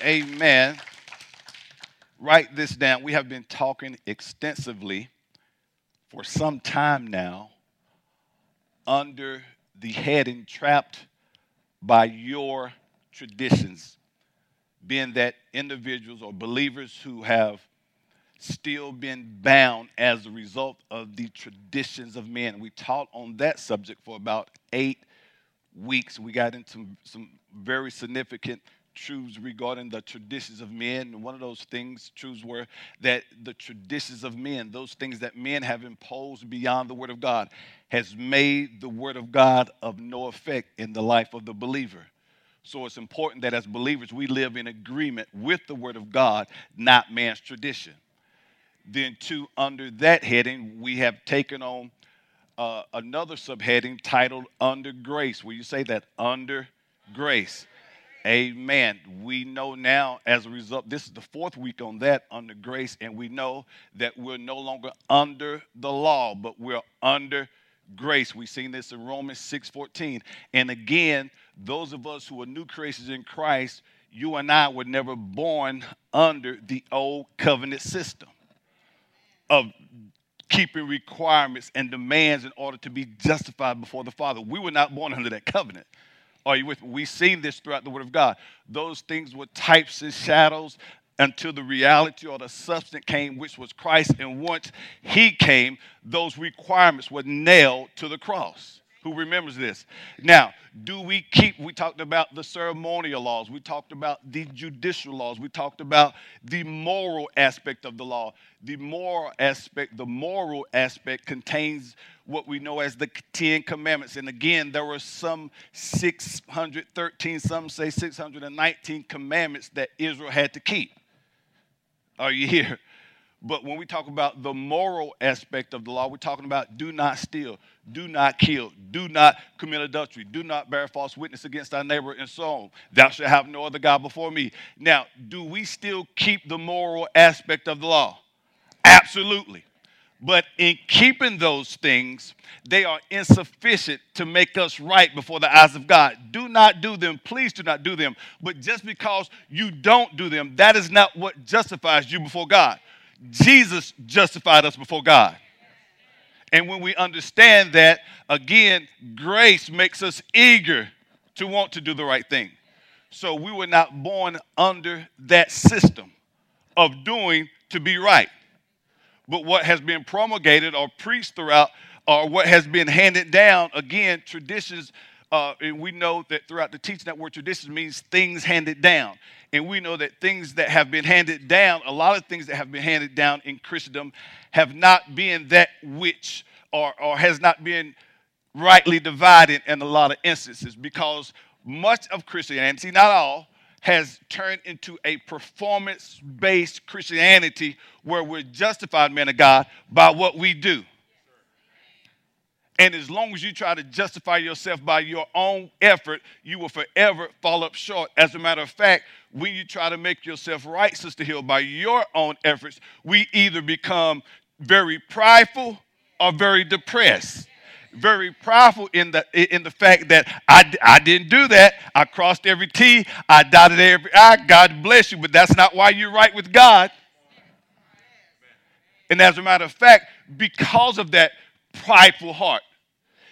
Amen. Write this down. We have been talking extensively for some time now under the heading trapped by your traditions, being that individuals or believers who have still been bound as a result of the traditions of men. We taught on that subject for about eight weeks. We got into some very significant truths regarding the traditions of men. One of those things, truths were that the traditions of men, those things that men have imposed beyond the Word of God, has made the Word of God of no effect in the life of the believer. So it's important that as believers we live in agreement with the Word of God, not man's tradition. Then, two, under that heading, we have taken on uh, another subheading titled Under Grace. Will you say that? Under Grace. Amen. We know now as a result, this is the fourth week on that under grace, and we know that we're no longer under the law, but we're under grace. We've seen this in Romans 6:14. And again, those of us who are new creations in Christ, you and I were never born under the old covenant system of keeping requirements and demands in order to be justified before the Father. We were not born under that covenant. Are you with me? We've seen this throughout the Word of God. Those things were types and shadows until the reality or the substance came, which was Christ. And once He came, those requirements were nailed to the cross. Who remembers this? Now, do we keep, we talked about the ceremonial laws, we talked about the judicial laws, we talked about the moral aspect of the law. The moral aspect, the moral aspect contains what we know as the Ten Commandments. And again, there were some 613, some say 619 commandments that Israel had to keep. Are you here? But when we talk about the moral aspect of the law, we're talking about do not steal, do not kill, do not commit adultery, do not bear false witness against thy neighbor, and so on. Thou shalt have no other God before me. Now, do we still keep the moral aspect of the law? Absolutely. But in keeping those things, they are insufficient to make us right before the eyes of God. Do not do them. Please do not do them. But just because you don't do them, that is not what justifies you before God. Jesus justified us before God. And when we understand that, again, grace makes us eager to want to do the right thing. So we were not born under that system of doing to be right. But what has been promulgated or preached throughout, or what has been handed down, again, traditions, uh, and we know that throughout the teaching that word tradition means things handed down. And we know that things that have been handed down, a lot of things that have been handed down in Christendom, have not been that which, or, or has not been rightly divided in a lot of instances because much of Christianity, not all, has turned into a performance based Christianity where we're justified, men of God, by what we do. And as long as you try to justify yourself by your own effort, you will forever fall up short. As a matter of fact, when you try to make yourself right, Sister Hill, by your own efforts, we either become very prideful or very depressed very prideful in the in the fact that I, I didn't do that. I crossed every T, I dotted every I. God bless you, but that's not why you're right with God. And as a matter of fact, because of that prideful heart,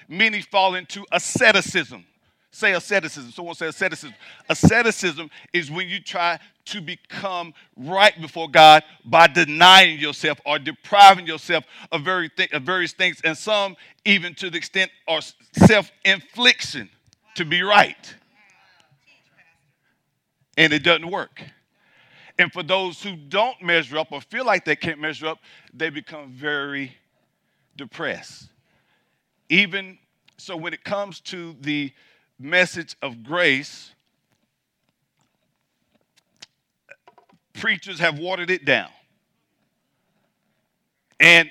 many fall into asceticism. Say asceticism. Someone say asceticism. Asceticism is when you try to become right before God by denying yourself or depriving yourself of, very th- of various things, and some even to the extent of self infliction to be right. And it doesn't work. And for those who don't measure up or feel like they can't measure up, they become very depressed. Even so, when it comes to the message of grace, preachers have watered it down and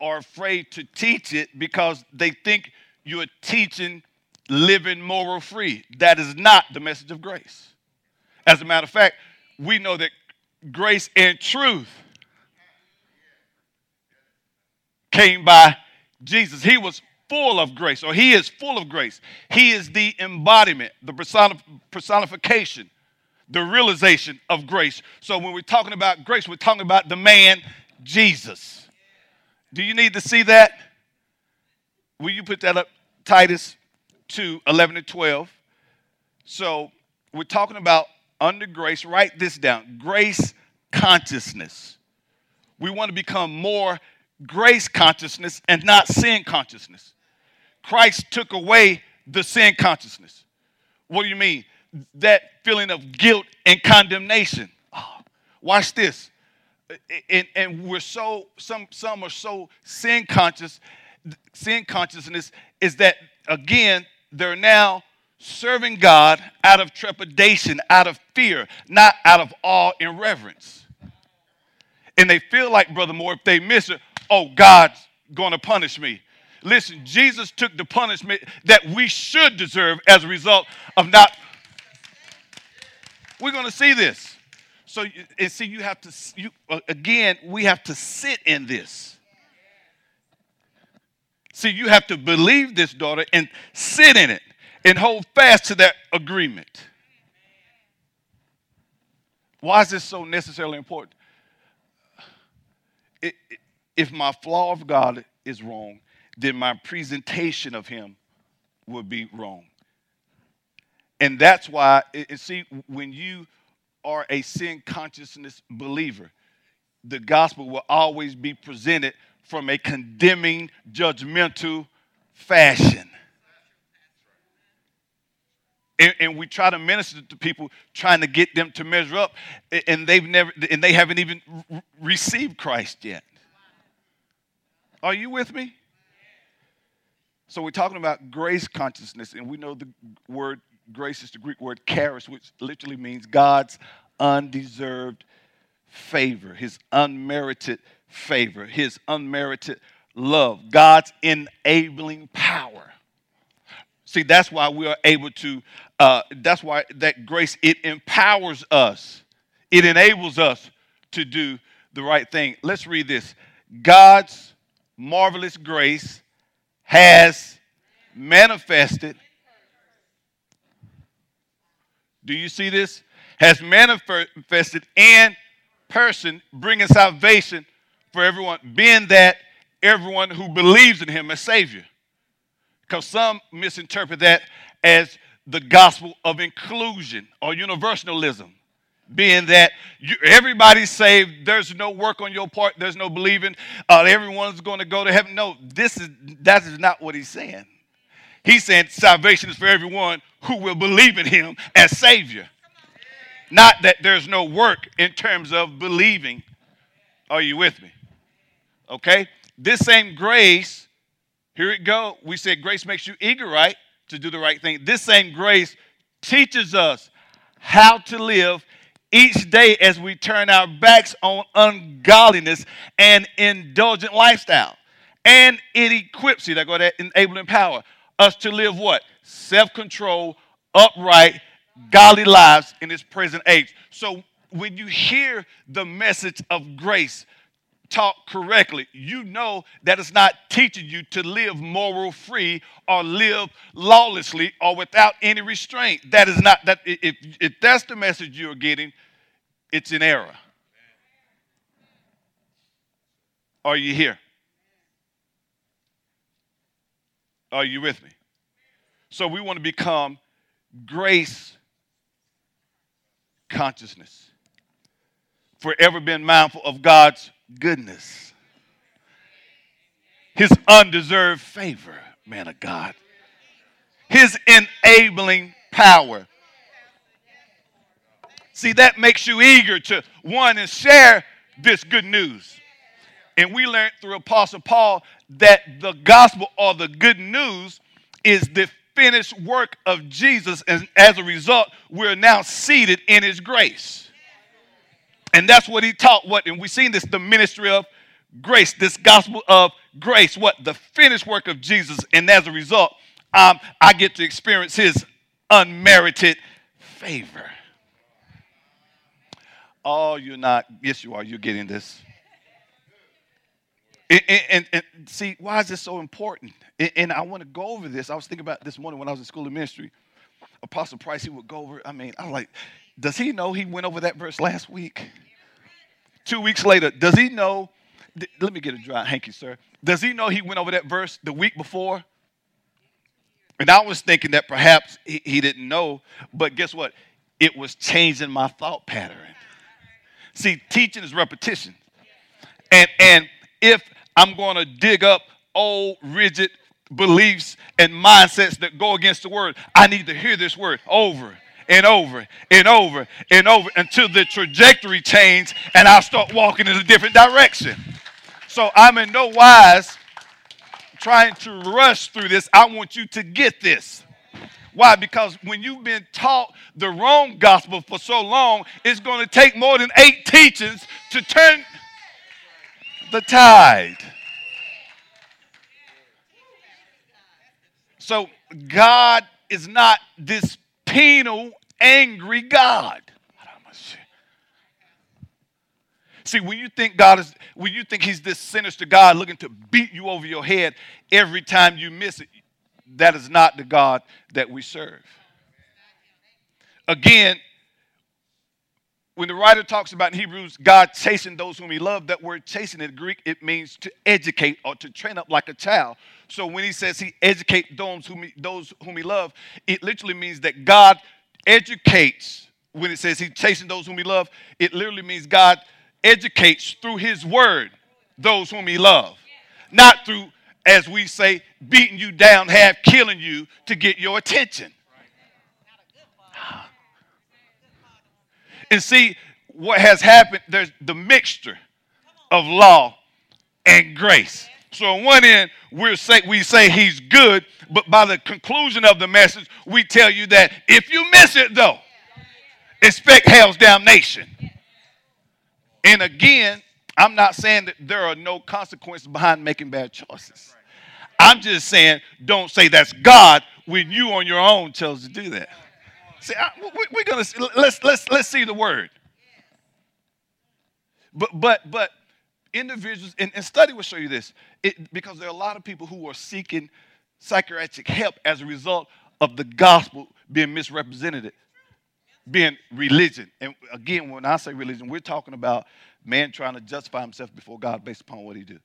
are afraid to teach it because they think you're teaching living moral free. That is not the message of grace. As a matter of fact, we know that grace and truth came by Jesus. He was full of grace, or he is full of grace. He is the embodiment, the personification the realization of grace. So when we're talking about grace, we're talking about the man Jesus. Do you need to see that? Will you put that up? Titus 2 11 and 12. So we're talking about under grace. Write this down grace consciousness. We want to become more grace consciousness and not sin consciousness. Christ took away the sin consciousness. What do you mean? That feeling of guilt and condemnation. Oh, watch this. And, and we're so, some, some are so sin conscious. Sin consciousness is that, again, they're now serving God out of trepidation, out of fear, not out of awe and reverence. And they feel like, Brother Moore, if they miss it, oh, God's going to punish me. Listen, Jesus took the punishment that we should deserve as a result of not. We're going to see this. So, and see, you have to, you, uh, again, we have to sit in this. See, you have to believe this, daughter, and sit in it and hold fast to that agreement. Why is this so necessarily important? It, it, if my flaw of God is wrong, then my presentation of Him would be wrong. And that's why, and see, when you are a sin consciousness believer, the gospel will always be presented from a condemning, judgmental fashion. And, and, we try to minister to people trying to get them to measure up and they've never and they haven't even received christ yet are you with me so we're talking about grace consciousness and we know the word grace is the greek word charis which literally means god's undeserved favor his unmerited favor his unmerited love god's enabling power See, that's why we are able to, uh, that's why that grace, it empowers us, it enables us to do the right thing. Let's read this. God's marvelous grace has manifested. Do you see this? Has manifested in person, bringing salvation for everyone, being that everyone who believes in him as Savior. Because some misinterpret that as the gospel of inclusion or universalism, being that you, everybody's saved, there's no work on your part, there's no believing, uh, everyone's going to go to heaven. No, this is that is not what he's saying. He's saying salvation is for everyone who will believe in him as Savior. Not that there's no work in terms of believing. Are you with me? Okay? This same grace here it go. We said grace makes you eager, right? To do the right thing. This same grace teaches us how to live each day as we turn our backs on ungodliness and indulgent lifestyle. And it equips you, that go that enabling power, us to live what? Self-control, upright, godly lives in this present age. So when you hear the message of grace, taught correctly, you know that it's not teaching you to live moral free or live lawlessly or without any restraint. That is not that if, if that's the message you're getting, it's an error. Are you here? Are you with me? So we want to become grace consciousness. Forever been mindful of God's goodness, his undeserved favor, man of God, his enabling power. See, that makes you eager to one and share this good news. And we learned through Apostle Paul that the gospel or the good news is the finished work of Jesus. And as a result, we're now seated in his grace. And that's what he taught. What and we've seen this the ministry of grace, this gospel of grace. What the finished work of Jesus, and as a result, um, I get to experience His unmerited favor. Oh, you're not. Yes, you are. You're getting this. And, and, and, see, why is this so important? And, and I want to go over this. I was thinking about this morning when I was in school of ministry. Apostle Price, he would go over. I mean, I was like, Does he know he went over that verse last week? Two weeks later, does he know? Let me get a dry hanky, sir. Does he know he went over that verse the week before? And I was thinking that perhaps he, he didn't know, but guess what? It was changing my thought pattern. See, teaching is repetition. And, and if I'm going to dig up old, rigid beliefs and mindsets that go against the word, I need to hear this word over and over and over and over until the trajectory change and I start walking in a different direction. So I'm in no wise trying to rush through this. I want you to get this. Why? Because when you've been taught the wrong gospel for so long, it's going to take more than eight teachings to turn the tide. So God is not this penal, angry God. See, when you think God is, when you think He's this sinister God looking to beat you over your head every time you miss it, that is not the God that we serve. Again, when the writer talks about in Hebrews, God chasing those whom he loved, that word chasing in Greek, it means to educate or to train up like a child. So when he says he educate those whom he, those whom he loved, it literally means that God educates. When it says he's chasing those whom he loved, it literally means God educates through his word those whom he loves. Not through, as we say, beating you down, half killing you to get your attention. And see, what has happened, there's the mixture of law and grace. So on one end, we say we say he's good, but by the conclusion of the message, we tell you that if you miss it though, expect hell's damnation. And again, I'm not saying that there are no consequences behind making bad choices. I'm just saying don't say that's God when you on your own chose to do that. See, I, we're gonna let's let's let's see the word. But but but individuals and, and study will show you this it, because there are a lot of people who are seeking psychiatric help as a result of the gospel being misrepresented, being religion. And again, when I say religion, we're talking about man trying to justify himself before God based upon what he do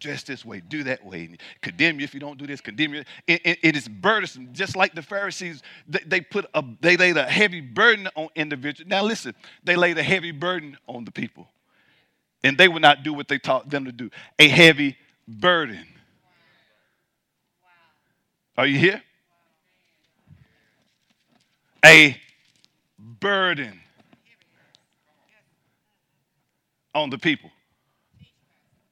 dress this way, do that way, and condemn you if you don't do this, condemn you. it, it, it is burdensome, just like the Pharisees. They, they put a, they laid a heavy burden on individuals. Now listen, they laid a heavy burden on the people, and they would not do what they taught them to do. A heavy burden. Are you here? A burden on the people.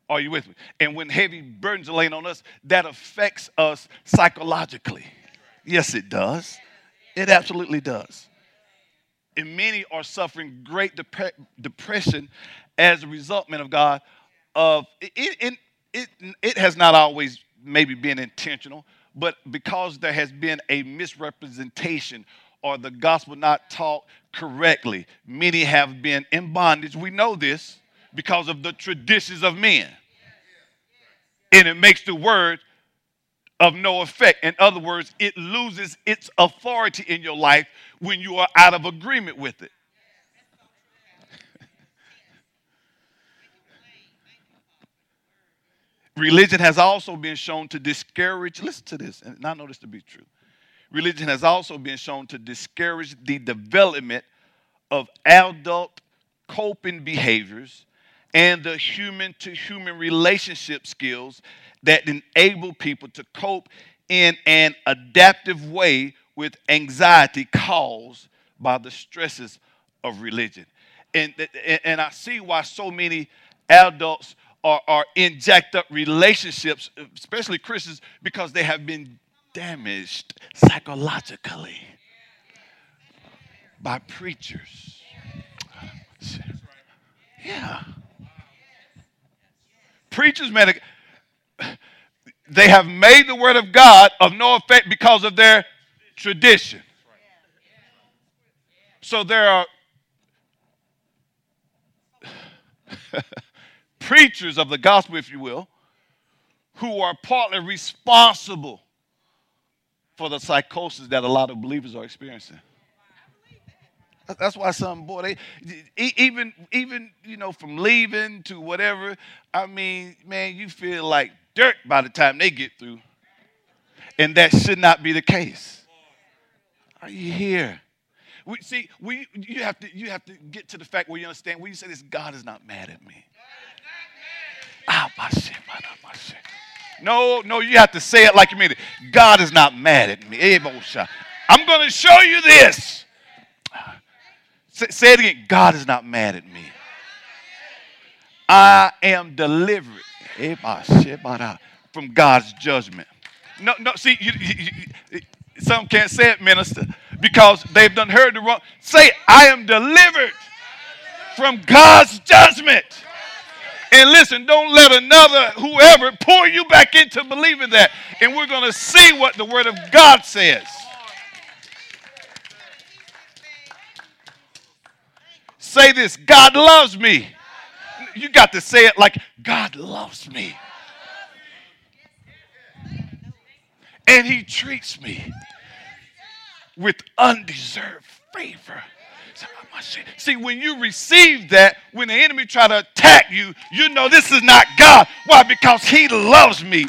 Are you with me? And when heavy burdens are laying on us, that affects us psychologically. Yes, it does. It absolutely does. And many are suffering great dep- depression as a result, man of God, of it, it, it, it has not always maybe been intentional, but because there has been a misrepresentation or the gospel not taught correctly, many have been in bondage. We know this because of the traditions of men. And it makes the word of no effect. In other words, it loses its authority in your life when you are out of agreement with it. Religion has also been shown to discourage, listen to this, and I know this to be true. Religion has also been shown to discourage the development of adult coping behaviors and the human to human relationship skills that enable people to cope in an adaptive way with anxiety caused by the stresses of religion. And, and I see why so many adults are, are in jacked up relationships, especially Christians, because they have been damaged psychologically by preachers. Yeah preachers, man, they have made the word of God of no effect because of their tradition. So there are preachers of the gospel, if you will, who are partly responsible for the psychosis that a lot of believers are experiencing. That's why some boy, they even even you know from leaving to whatever. I mean, man, you feel like dirt by the time they get through, and that should not be the case. Are you here? We, see, we you have to you have to get to the fact where you understand. When you say this, God is not mad at me. Ah. No, no, you have to say it like you mean it. God is not mad at me. I'm going to show you this. Say it again. God is not mad at me. I am delivered from God's judgment. No, no, see, you, you, you, some can't say it, minister, because they've done heard the wrong. Say, I am delivered from God's judgment. And listen, don't let another, whoever, pour you back into believing that. And we're going to see what the Word of God says. Say this God loves me. You got to say it like God loves me. And He treats me with undeserved favor. See, when you receive that, when the enemy try to attack you, you know this is not God. Why? Because he loves me.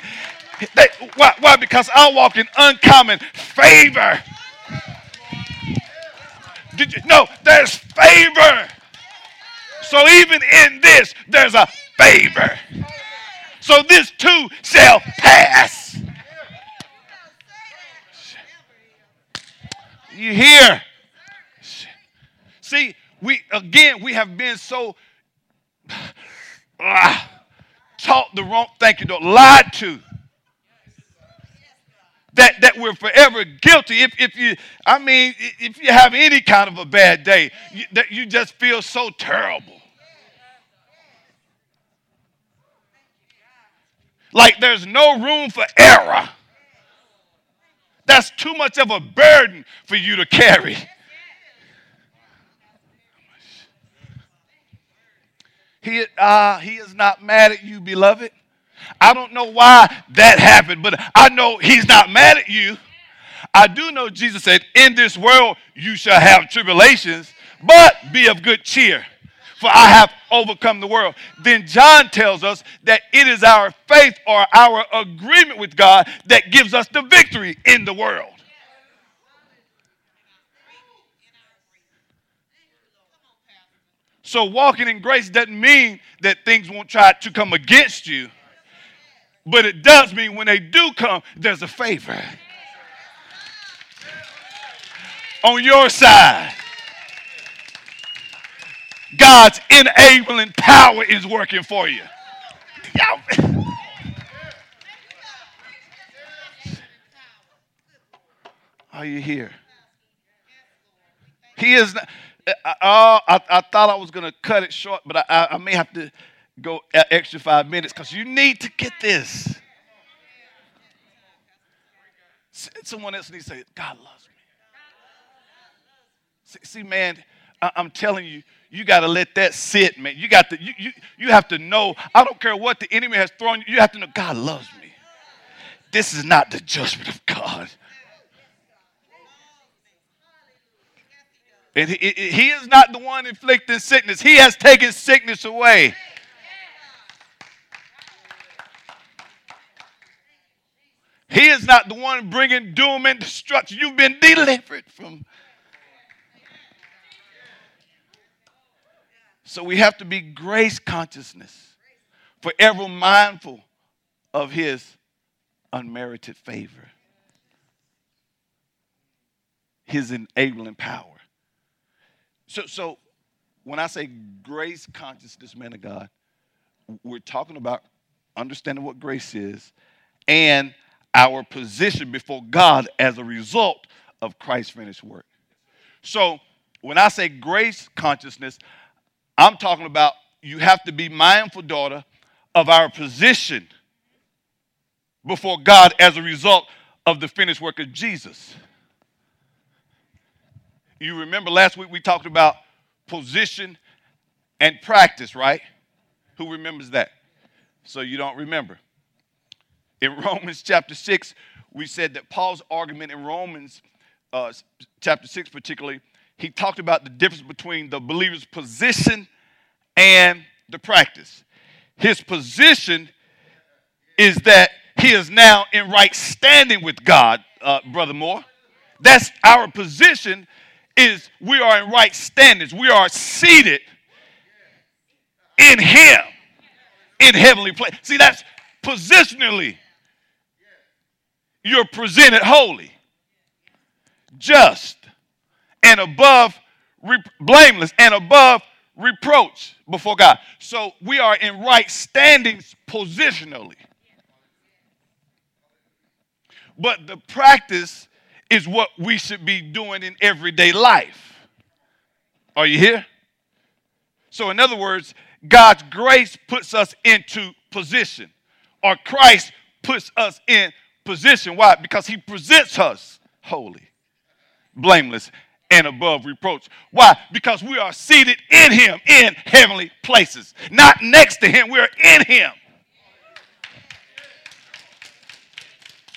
They, why? Why? Because I walk in uncommon favor. Did you? No, there's favor. So even in this, there's a favor. So this too shall pass. You hear? See, we again we have been so uh, taught the wrong, thank you, don't lied to. That, that we're forever guilty. If, if you, I mean, if you have any kind of a bad day, you, that you just feel so terrible. Like there's no room for error. That's too much of a burden for you to carry. He, uh, he is not mad at you, beloved. I don't know why that happened, but I know he's not mad at you. I do know Jesus said, In this world you shall have tribulations, but be of good cheer, for I have overcome the world. Then John tells us that it is our faith or our agreement with God that gives us the victory in the world. So walking in grace doesn't mean that things won't try to come against you, but it does mean when they do come, there's a favor on your side. God's enabling power is working for you. Are you here? He is not. I, I, I thought I was going to cut it short, but I, I, may have to go extra five minutes because you need to get this. Someone else needs to say, God loves me. See, see man, I, am telling you, you got to let that sit, man. You got to, you, you, you have to know, I don't care what the enemy has thrown you, you have to know God loves me. This is not the judgment of God. And he, he is not the one inflicting sickness, He has taken sickness away. He is not the one bringing doom and destruction. You've been delivered from. So we have to be grace consciousness, forever mindful of His unmerited favor, His enabling power. So, so when I say grace consciousness, man of God, we're talking about understanding what grace is and our position before God as a result of Christ's finished work. So when I say grace consciousness, I'm talking about you have to be mindful, daughter, of our position before God as a result of the finished work of Jesus. You remember last week we talked about position and practice, right? Who remembers that? So you don't remember. In Romans chapter 6, we said that Paul's argument in Romans uh, chapter 6, particularly, he talked about the difference between the believer's position and the practice. His position is that he is now in right standing with God, uh, Brother Moore. That's our position is we are in right standings. We are seated in him in heavenly place. See, that's positionally. You're presented holy, just, and above blameless and above reproach before God. So we are in right standings positionally. But the practice is what we should be doing in everyday life. Are you here? So, in other words, God's grace puts us into position, or Christ puts us in position. Why? Because he presents us holy, blameless, and above reproach. Why? Because we are seated in him in heavenly places, not next to him, we are in him.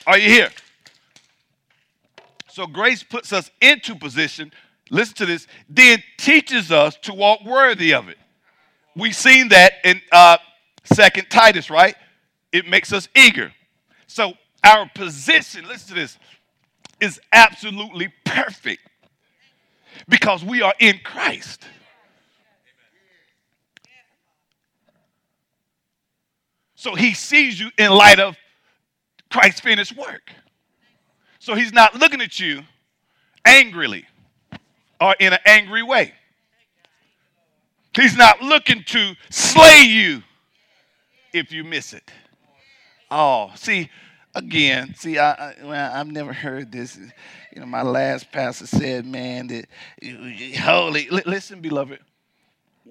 Are you here? So grace puts us into position. Listen to this. Then teaches us to walk worthy of it. We've seen that in uh, Second Titus, right? It makes us eager. So our position, listen to this, is absolutely perfect because we are in Christ. So he sees you in light of Christ's finished work. So he's not looking at you angrily or in an angry way. He's not looking to slay you if you miss it. Oh, see, again, see, I, I I've never heard this. You know, my last pastor said, "Man, that holy." listen, beloved,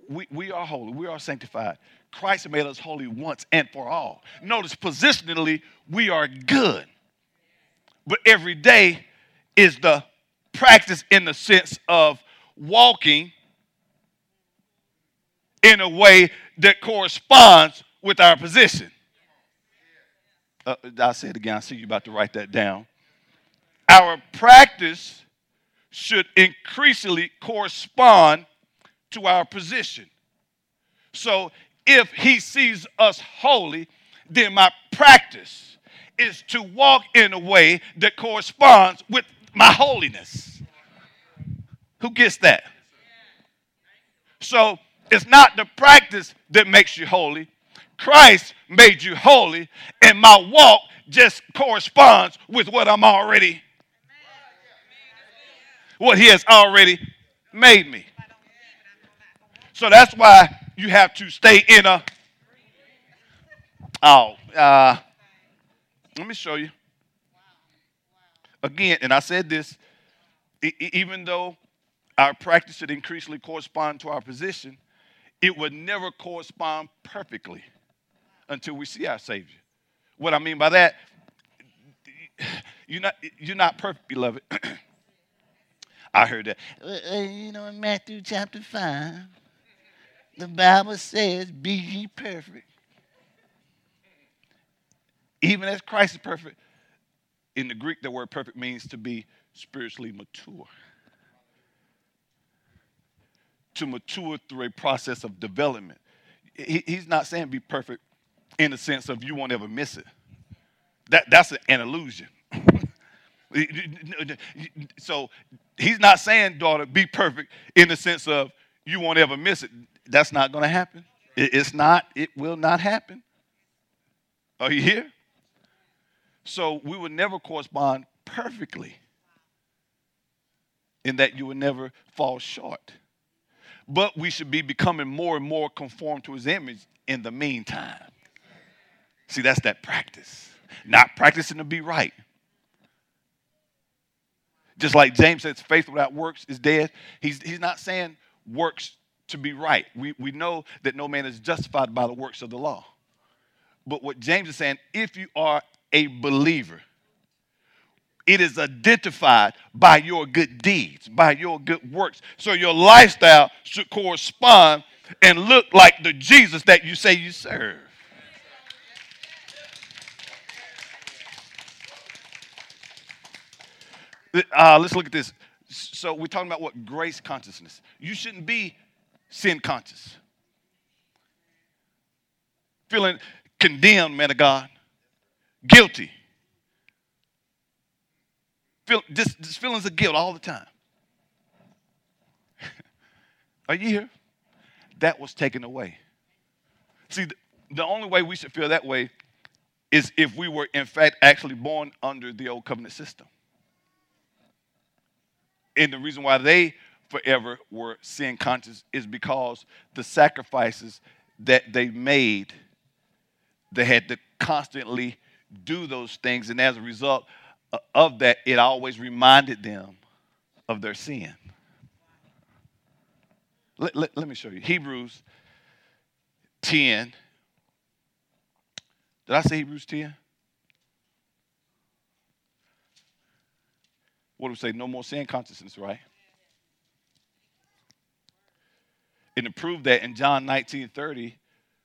we we are holy. We are sanctified. Christ made us holy once and for all. Notice, positionally, we are good, but every day is the practice in the sense of walking in a way that corresponds with our position. Uh, I'll say it again. I see you're about to write that down. Our practice should increasingly correspond to our position. So if he sees us holy, then my practice is to walk in a way that corresponds with my holiness. Who gets that? So it's not the practice that makes you holy. Christ made you holy, and my walk just corresponds with what I'm already, what He has already made me. So that's why you have to stay in a. Oh, uh, let me show you. Again, and I said this, even though our practice should increasingly correspond to our position, it would never correspond perfectly until we see our Savior. What I mean by that, you're not, you're not perfect, beloved. I heard that. You know, in Matthew chapter 5, the Bible says, Be ye perfect. Even as Christ is perfect, in the Greek, the word perfect means to be spiritually mature to mature through a process of development. He, he's not saying be perfect in the sense of you won't ever miss it. That, that's an illusion. so he's not saying, daughter, be perfect in the sense of you won't ever miss it. That's not going to happen. It's not, it will not happen. Are you here? So we would never correspond perfectly in that you would never fall short but we should be becoming more and more conformed to his image in the meantime. See, that's that practice. Not practicing to be right. Just like James says, faith without works is dead. He's, he's not saying works to be right. We, we know that no man is justified by the works of the law. But what James is saying, if you are a believer, it is identified by your good deeds, by your good works. So your lifestyle should correspond and look like the Jesus that you say you serve. Uh, let's look at this. So we're talking about what? Grace consciousness. You shouldn't be sin conscious. Feeling condemned, man of God. Guilty. Feel, just, just feelings of guilt all the time. Are you here? That was taken away. See, the only way we should feel that way is if we were, in fact, actually born under the old covenant system. And the reason why they forever were sin conscious is because the sacrifices that they made, they had to constantly do those things. And as a result uh, of that, it always reminded them of their sin. Let, let, let me show you. Hebrews 10 did I say Hebrews 10? What do we say? No more sin consciousness, right? And to prove that in John 19 30,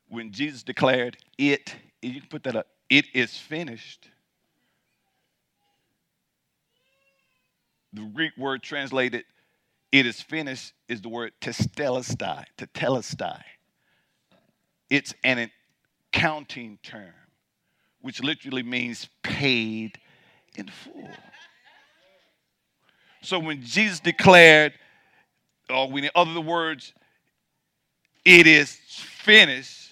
when Jesus declared it, you can put that up, it is finished. The Greek word translated, it is finished, is the word tetelestai, tetelestai. It's an accounting term which literally means paid in full. So when Jesus declared, or when in other words, it is finished,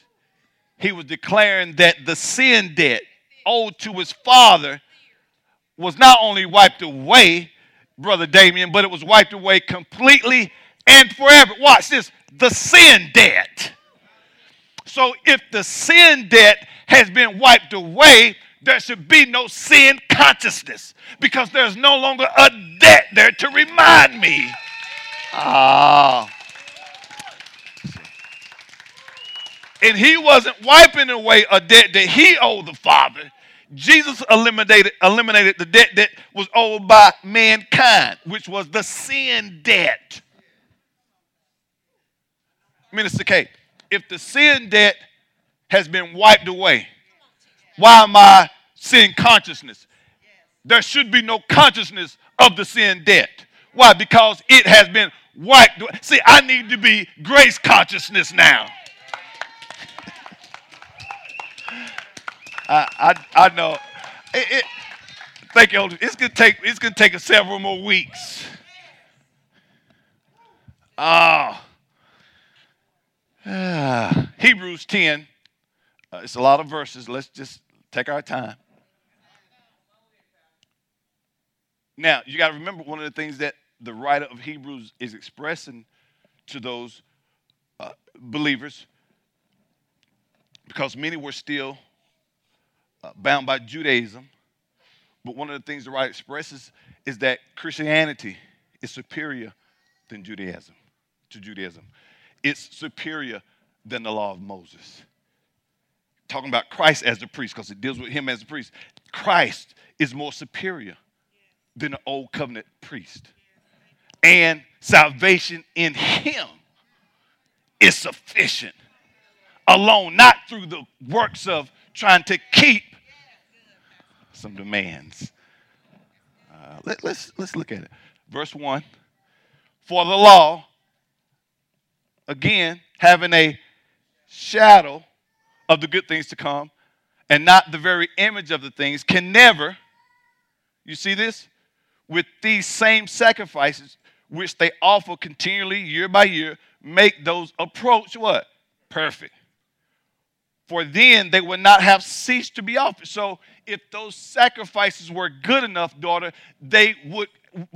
he was declaring that the sin debt owed to his father was not only wiped away, Brother Damien, but it was wiped away completely and forever. Watch this the sin debt. So if the sin debt has been wiped away, there should be no sin consciousness because there's no longer a debt there to remind me. Ah. And he wasn't wiping away a debt that he owed the Father. Jesus eliminated, eliminated the debt that was owed by mankind, which was the sin debt. Minister K, if the sin debt has been wiped away. Why am I sin consciousness? There should be no consciousness of the sin debt. Why? Because it has been wiped. See, I need to be grace consciousness now. I, I, I know. It, it, thank you. It's gonna take. It's gonna take us several more weeks. Ah. Uh, Hebrews 10 uh, it's a lot of verses. Let's just take our time. Now, you got to remember one of the things that the writer of Hebrews is expressing to those uh, believers, because many were still uh, bound by Judaism. But one of the things the writer expresses is that Christianity is superior than Judaism, to Judaism. It's superior than the law of Moses talking about Christ as the priest because it deals with him as the priest. Christ is more superior than the old covenant priest. And salvation in him is sufficient alone, not through the works of trying to keep some demands. Uh, let, let's, let's look at it. Verse 1 For the law, again, having a shadow of the good things to come and not the very image of the things can never, you see this? With these same sacrifices, which they offer continually year by year, make those approach what? Perfect. For then they would not have ceased to be offered. So if those sacrifices were good enough, daughter, they would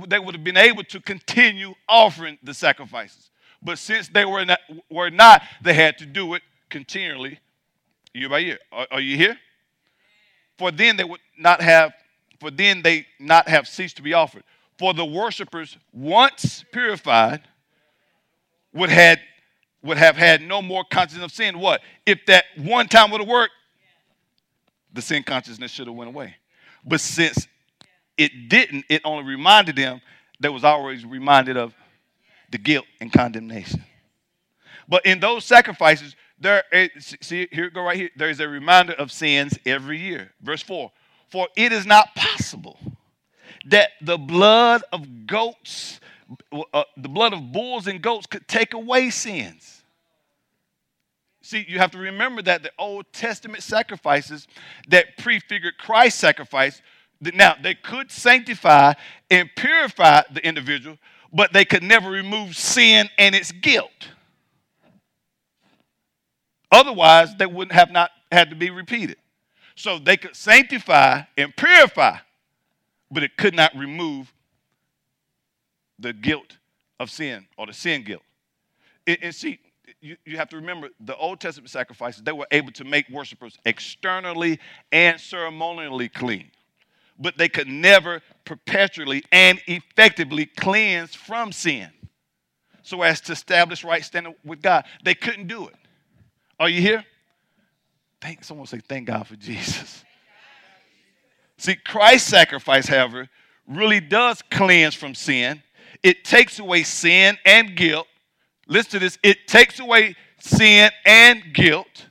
they would have been able to continue offering the sacrifices. But since they were not, were not, they had to do it continually year by year. Are, are you here? For then they would not have, for then they not have ceased to be offered. For the worshippers, once purified, would had would have had no more consciousness of sin. What? If that one time would have worked, the sin consciousness should have went away. But since it didn't, it only reminded them that was always reminded of the guilt and condemnation. But in those sacrifices, there is, see here go right here there is a reminder of sins every year verse 4 for it is not possible that the blood of goats uh, the blood of bulls and goats could take away sins. See, you have to remember that the Old Testament sacrifices that prefigured Christ's sacrifice, now they could sanctify and purify the individual, but they could never remove sin and its guilt. Otherwise, they wouldn't have not had to be repeated. So they could sanctify and purify, but it could not remove the guilt of sin or the sin guilt. And, see, you, you have to remember the Old Testament sacrifices, they were able to make worshipers externally and ceremonially clean, but they could never perpetually and effectively cleanse from sin so as to establish right standing with God. They couldn't do it. Are you here? Thank someone say, thank God for Jesus. See, Christ's sacrifice, however, really does cleanse from sin. It takes away sin and guilt Listen to this it takes away sin and guilt.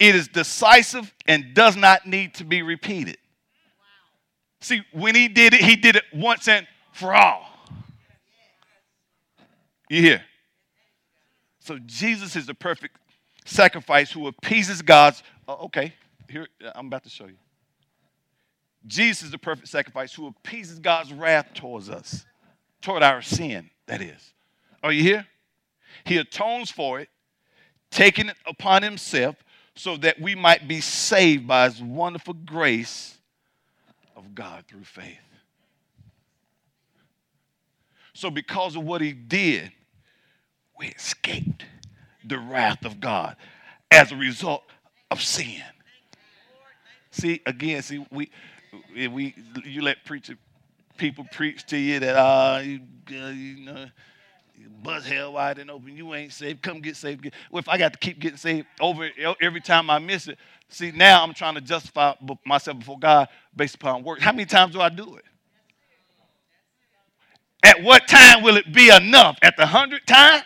It is decisive and does not need to be repeated. See, when he did it, he did it once and for all. You hear? So Jesus is the perfect sacrifice who appeases God's. Oh, okay, here I'm about to show you. Jesus is the perfect sacrifice who appeases God's wrath towards us, toward our sin, that is. Are you here? He atones for it, taking it upon himself so that we might be saved by his wonderful grace of God through faith. So, because of what he did, we escaped the wrath of God as a result of sin. See, again, see, we, we you let preacher people preach to you that, uh, you, uh, you know, buzz hell wide and open. You ain't saved. Come get saved. Well, if I got to keep getting saved over every time I miss it, see, now I'm trying to justify myself before God based upon work. How many times do I do it? At what time will it be enough? At the hundredth time?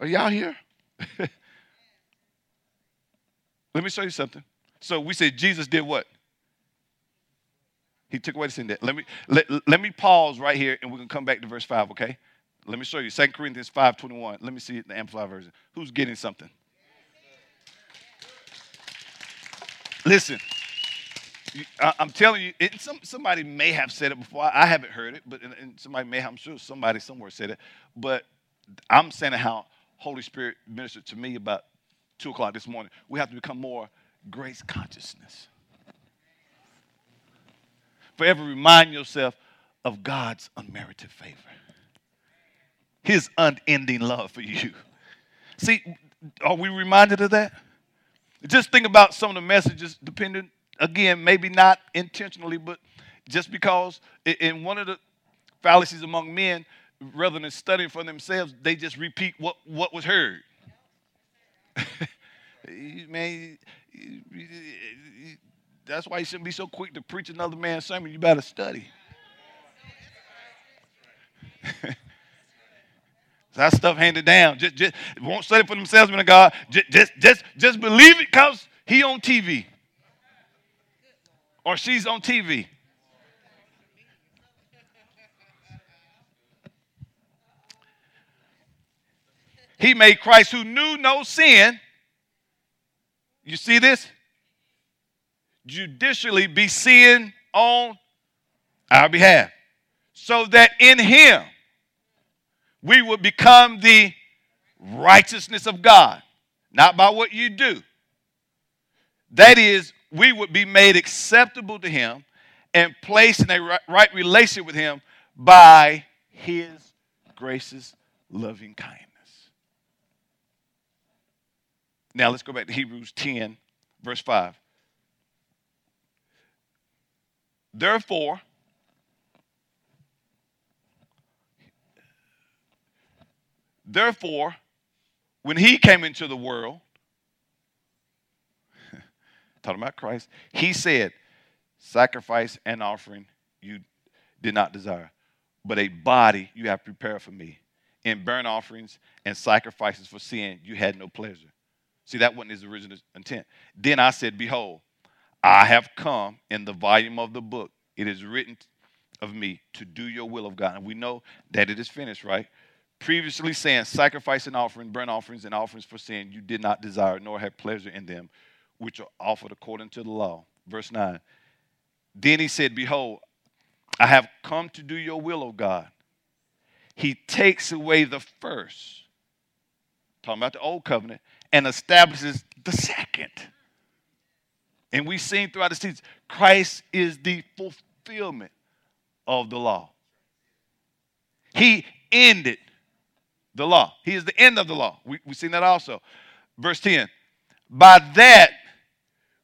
Are y'all here? Let me show you something. So we said Jesus did what? He took away the sin debt. Let me let, let me pause right here and we're gonna come back to verse 5, okay? Let me show you. 2 Corinthians 5 21. Let me see it in the Amplified version. Who's getting something? Listen, I'm telling you, it, some, somebody may have said it before. I haven't heard it, but and somebody may, I'm sure somebody somewhere said it. But I'm saying how Holy Spirit ministered to me about two o'clock this morning. We have to become more grace consciousness. Forever remind yourself of God's unmerited favor, His unending love for you. See, are we reminded of that? Just think about some of the messages, depending, again, maybe not intentionally, but just because in one of the fallacies among men, rather than studying for themselves, they just repeat what, what was heard. Man, that's why you shouldn't be so quick to preach another man's sermon. You better study. that stuff handed down. Just, just won't study for themselves, man of God. Just, just, just, just believe it because he on TV or she's on TV. He made Christ who knew no sin you see this? Judicially be sin on our behalf, so that in him we would become the righteousness of God, not by what you do. That is, we would be made acceptable to him and placed in a right relation with him by his gracious loving kindness. Now let's go back to Hebrews 10, verse 5. Therefore, therefore, when he came into the world, talking about Christ, he said, Sacrifice and offering you did not desire, but a body you have prepared for me. In burnt offerings and sacrifices for sin, you had no pleasure. See, that wasn't his original intent. Then I said, Behold, I have come in the volume of the book. It is written of me to do your will of God. And we know that it is finished, right? Previously saying, sacrifice and offering, burnt offerings and offerings for sin, you did not desire nor have pleasure in them, which are offered according to the law. Verse 9. Then he said, Behold, I have come to do your will, O God. He takes away the first, talking about the old covenant, and establishes the second. And we've seen throughout the seasons, Christ is the fulfillment of the law. He ended the law. He is the end of the law. We, we've seen that also. Verse 10 By that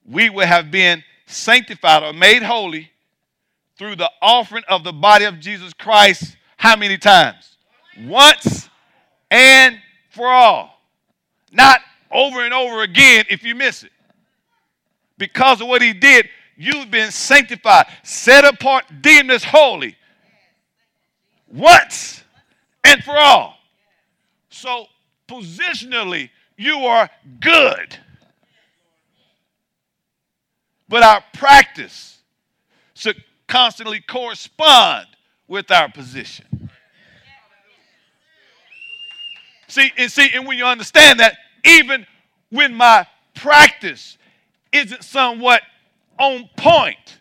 we will have been sanctified or made holy through the offering of the body of Jesus Christ. How many times? Once and for all. Not over and over again if you miss it. Because of what he did, you've been sanctified, set apart, deemed as holy. Once and for all. So, positionally, you are good. But our practice should constantly correspond with our position. See, and see, and when you understand that, even when my practice isn't somewhat on point,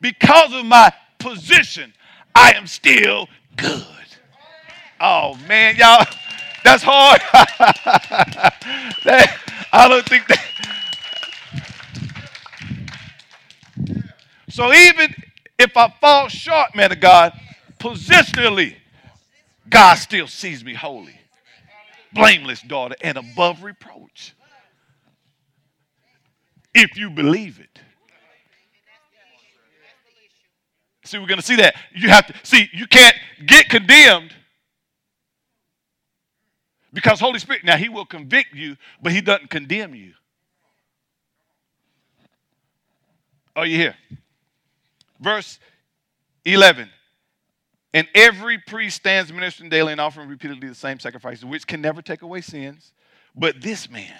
because of my position, I am still good. Oh man, y'all, that's hard. that, I don't think that. So even if I fall short, man of God, positionally, God still sees me holy, blameless daughter, and above reproach. If you believe it. See, we're going to see that. You have to see, you can't get condemned because Holy Spirit, now He will convict you, but He doesn't condemn you. Are you here? Verse 11. And every priest stands ministering daily and offering repeatedly the same sacrifices, which can never take away sins. But this man,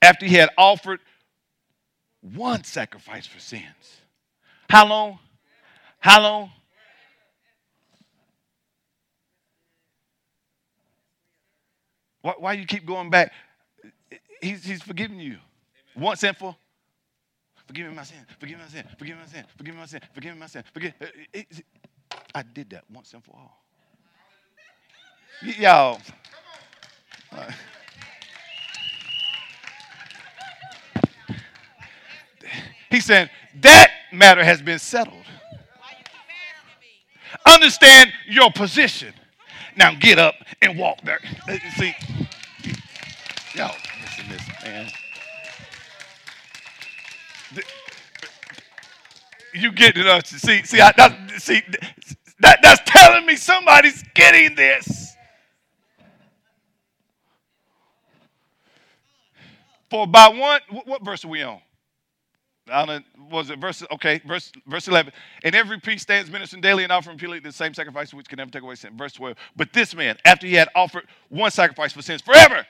after he had offered one sacrifice for sins, how long? How long? Why, why you keep going back? He's, he's forgiven you once and for Forgive me my sin. Forgive me my sin. Forgive me my sin. Forgive me my sin. Forgive me my sin. Forgive. Uh, I did that once and for all. Y- y'all. He said, that matter has been settled. Understand your position. Now get up and walk there. See, y'all, listen, listen, man. you get it. Uh, see, see, I, that, see, that, that's telling me somebody's getting this. For by one, what, verse are we on? Don't, was it verse okay verse verse 11 and every priest stands ministering daily and offering repeatedly the same sacrifice which can never take away sin verse 12 but this man after he had offered one sacrifice for sins forever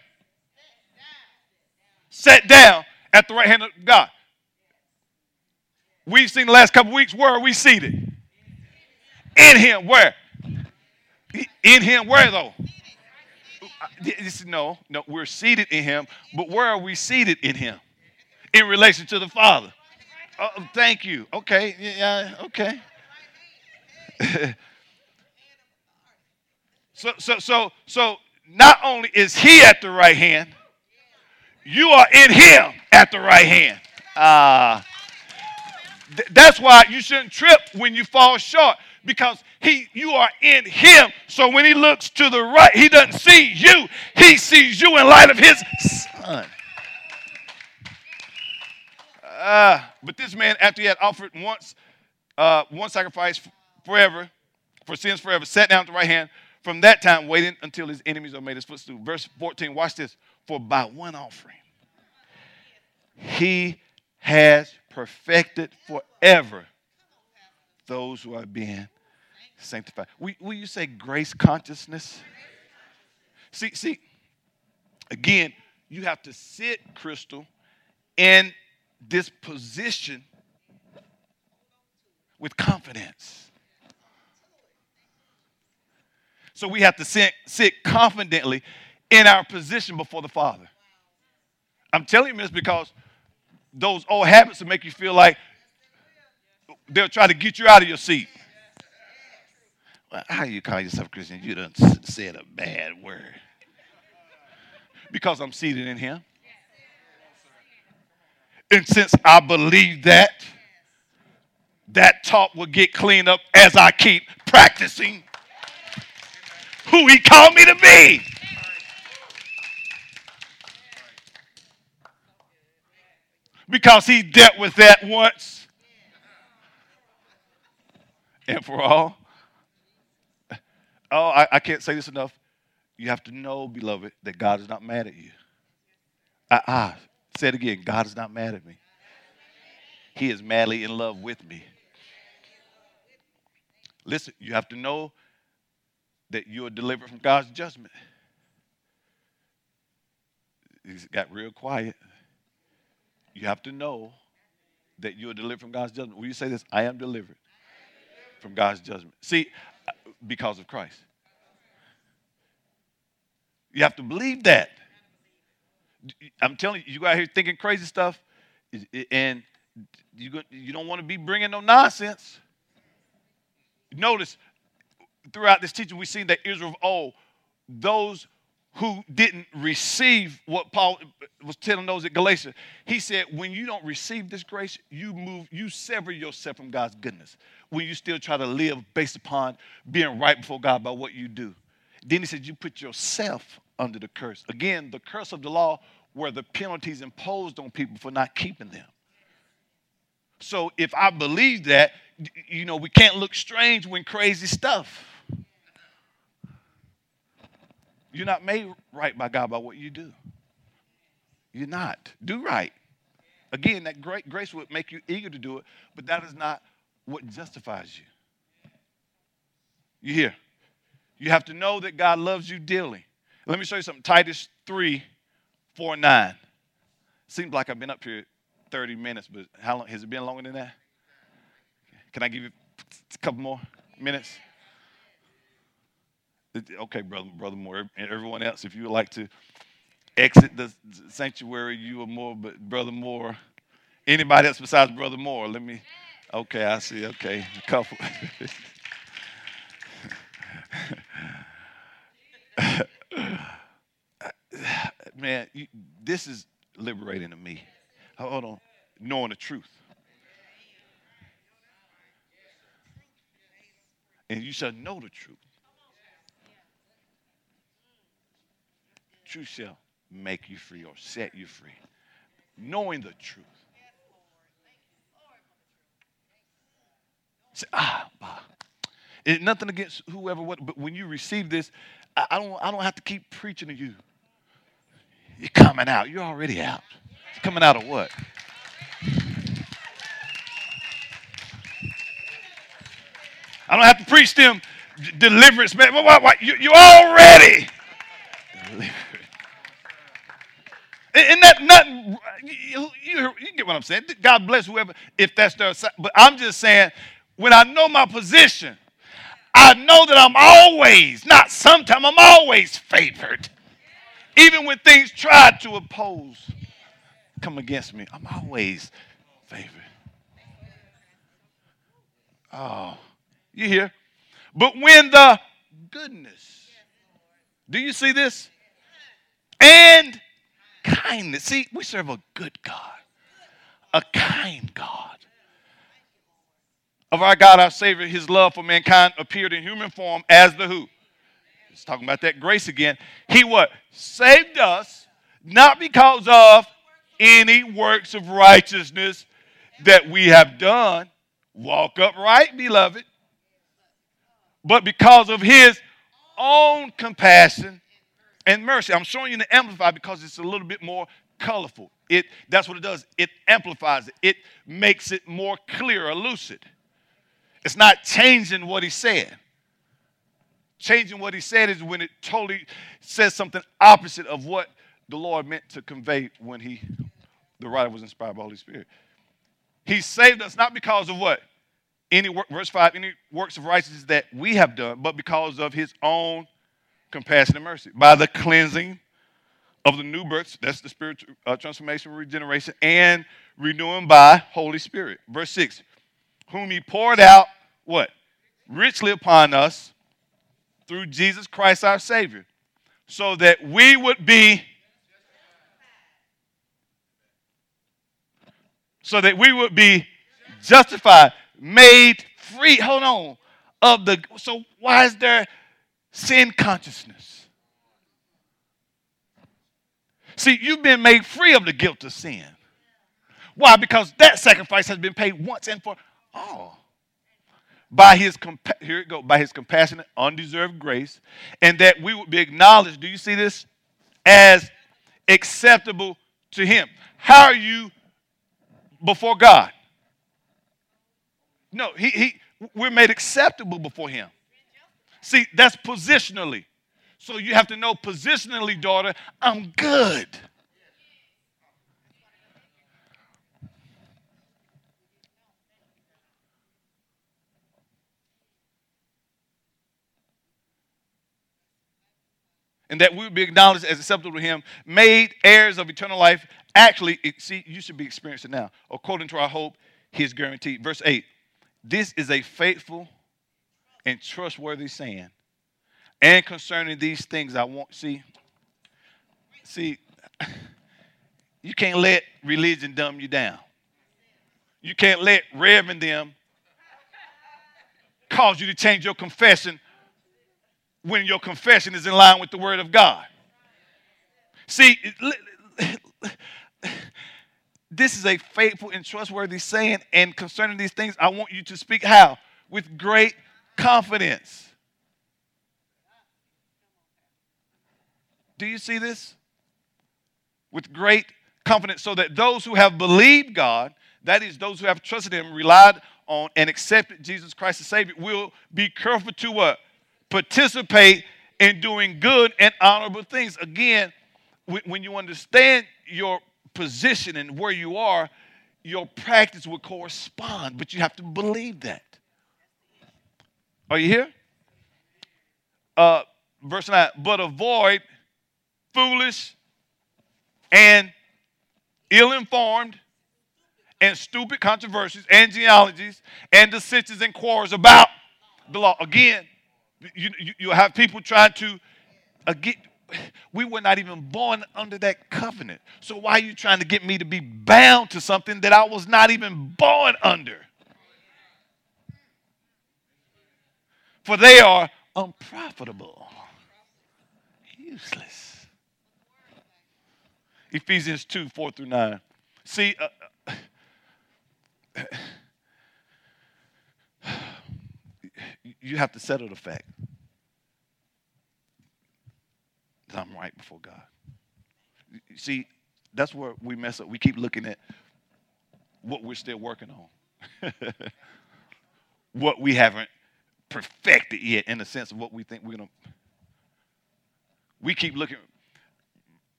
sat down at the right hand of god We've seen the last couple weeks. Where are we seated? In Him. Where? In Him. Where though? No, no. We're seated in Him, but where are we seated in Him? In relation to the Father. Oh, thank you. Okay. Yeah. Okay. so, so, so, so. Not only is He at the right hand, you are in Him at the right hand. Uh, that's why you shouldn't trip when you fall short because he you are in him. So when he looks to the right, he doesn't see you. He sees you in light of his son. Uh, but this man, after he had offered once uh, one sacrifice forever, for sins forever, sat down at the right hand. From that time, waiting until his enemies are made his footstool. Verse 14, watch this. For by one offering, he has perfected forever those who are being sanctified. Will, will you say grace consciousness? See, see, again, you have to sit, Crystal, in this position with confidence. So we have to sit, sit confidently in our position before the Father. I'm telling you this because those old habits will make you feel like they'll try to get you out of your seat. Well, how you call yourself Christian? You done said a bad word. Because I'm seated in Him. And since I believe that, that talk will get cleaned up as I keep practicing who He called me to be. Because He dealt with that once and for all. Oh, I, I can't say this enough. You have to know, beloved, that God is not mad at you. Ah, ah, say it again. God is not mad at me. He is madly in love with me. Listen, you have to know that you are delivered from God's judgment. It got real quiet. You have to know that you are delivered from God's judgment. Will you say this? I am delivered from God's judgment. See, because of Christ. You have to believe that. I'm telling you, you go out here thinking crazy stuff, and you, you don't want to be bringing no nonsense. Notice throughout this teaching, we've seen that Israel of old, those who didn't receive what Paul was telling those at Galatia, he said, when you don't receive this grace, you move, you sever yourself from God's goodness. When you still try to live based upon being right before God by what you do. Then he said, you put yourself under the curse. Again, the curse of the law were the penalties imposed on people for not keeping them. So if I believe that, you know, we can't look strange when crazy stuff. You're not made right by God by what you do. You're not. Do right. Again, that great grace would make you eager to do it, but that is not what justifies you. You hear? You have to know that God loves you dearly. Let me show you something. Titus 3, 4, 9. Seems like I've been up here 30 minutes, but how long has it been longer than that? Can I give you a couple more minutes? Okay, brother, brother Moore, and everyone else, if you would like to exit the sanctuary, you are more, but brother Moore, anybody else besides brother Moore, let me. Okay, I see. Okay, a couple. Man, you, this is liberating to me. Hold on, knowing the truth. And you shall know the truth truth shall make you free or set you free. Knowing the truth. Say, ah, bah. It's nothing against whoever, what, but when you receive this, I, I, don't, I don't have to keep preaching to you. You're coming out. You're already out. You're coming out of what? I don't have to preach them deliverance, man. You, you're already delivered. Isn't that nothing? You, you, you, get what I'm saying. God bless whoever, if that's their But I'm just saying, when I know my position, I know that I'm always, not sometime, I'm always favored. Even when things try to oppose, come against me, I'm always favored. Oh, you hear? But when the goodness, do you see this? And kindness. See, we serve a good God, a kind God. Of our God, our Savior, his love for mankind appeared in human form as the who? He's talking about that grace again. He what? Saved us, not because of any works of righteousness that we have done. Walk upright, beloved. But because of his own compassion and mercy. I'm showing you the amplify because it's a little bit more colorful. It that's what it does. It amplifies it. It makes it more clear or lucid. It's not changing what he said. Changing what he said is when it totally says something opposite of what the Lord meant to convey when he, the writer was inspired by Holy Spirit. He saved us not because of what? Any work, verse 5, any works of righteousness that we have done, but because of his own compassion and mercy. By the cleansing of the new birth, that's the spiritual uh, transformation, regeneration, and renewing by Holy Spirit. Verse 6, whom he poured out, what? Richly upon us through Jesus Christ our Savior, so that we would be so that we would be justified, made free. Hold on. Of the so why is there sin consciousness? See, you've been made free of the guilt of sin. Why? Because that sacrifice has been paid once and for all. By his here it go, by his compassionate, undeserved grace, and that we would be acknowledged. Do you see this? As acceptable to him. How are you before God. No, he, he, we're made acceptable before Him. See, that's positionally. So you have to know positionally, daughter, I'm good. and that we would be acknowledged as acceptable to him, made heirs of eternal life. Actually, it, see, you should be experiencing now. According to our hope, he is guaranteed. Verse 8 This is a faithful and trustworthy saying. And concerning these things, I want, see, see, you can't let religion dumb you down. You can't let Rev them cause you to change your confession when your confession is in line with the Word of God. See, this is a faithful and trustworthy saying, and concerning these things, I want you to speak how? With great confidence. Do you see this? With great confidence, so that those who have believed God, that is, those who have trusted Him, relied on, and accepted Jesus Christ as Savior, will be careful to what? participate in doing good and honorable things. Again, when you understand your position and where you are, your practice will correspond, but you have to believe that. Are you here? Uh, verse 9, but avoid foolish and ill informed and stupid controversies and genealogies and dissensions and quarrels about the law. Again, you, you, you have people trying to get, we were not even born under that covenant. So why are you trying to get me to be bound to something that I was not even born under? For they are unprofitable, useless. Ephesians 2 4 through 9. See, uh, uh you have to settle the fact that I'm right before God. See, that's where we mess up. We keep looking at what we're still working on, what we haven't perfected yet, in the sense of what we think we're going to. We keep looking,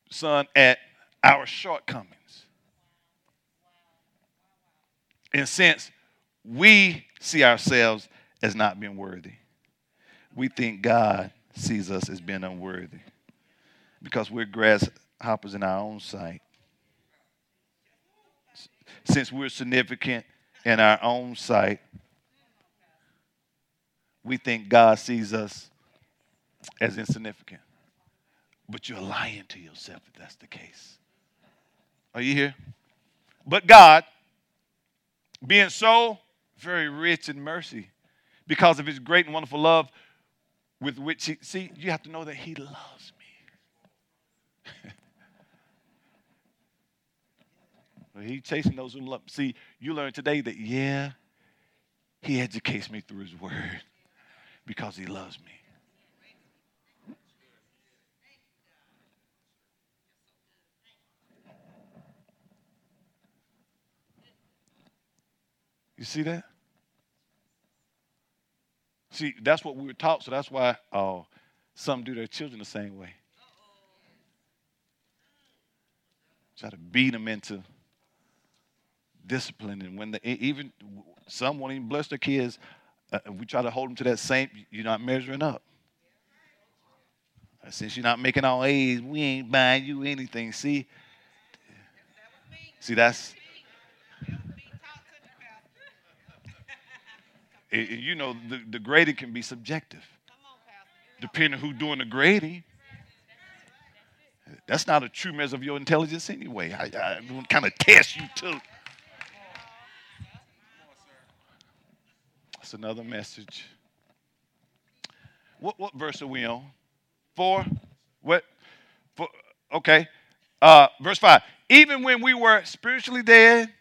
son, at our shortcomings. In a sense, we see ourselves as not being worthy. We think God sees us as being unworthy because we're grasshoppers in our own sight. Since we're significant in our own sight, we think God sees us as insignificant. But you're lying to yourself if that's the case. Are you here? But God, being so very rich in mercy, because of his great and wonderful love with which he, see, you have to know that he loves me. he chasing those who love. See, you learn today that, yeah, he educates me through his word because he loves me. You see that? See, that's what we were taught, so that's why uh, some do their children the same way. try to beat them into discipline. And when the, even some won't even bless their kids, uh, we try to hold them to that same, you're not measuring up. Since you're not making all A's, we ain't buying you anything. See, see that's it, you know the, the grading can be subjective, depending who's doing the grading. That's not a true measure of your intelligence anyway. I, I kind of test you too. Another message. What what verse are we on? Four? What? Four, okay. Uh, verse five. Even when we were spiritually dead,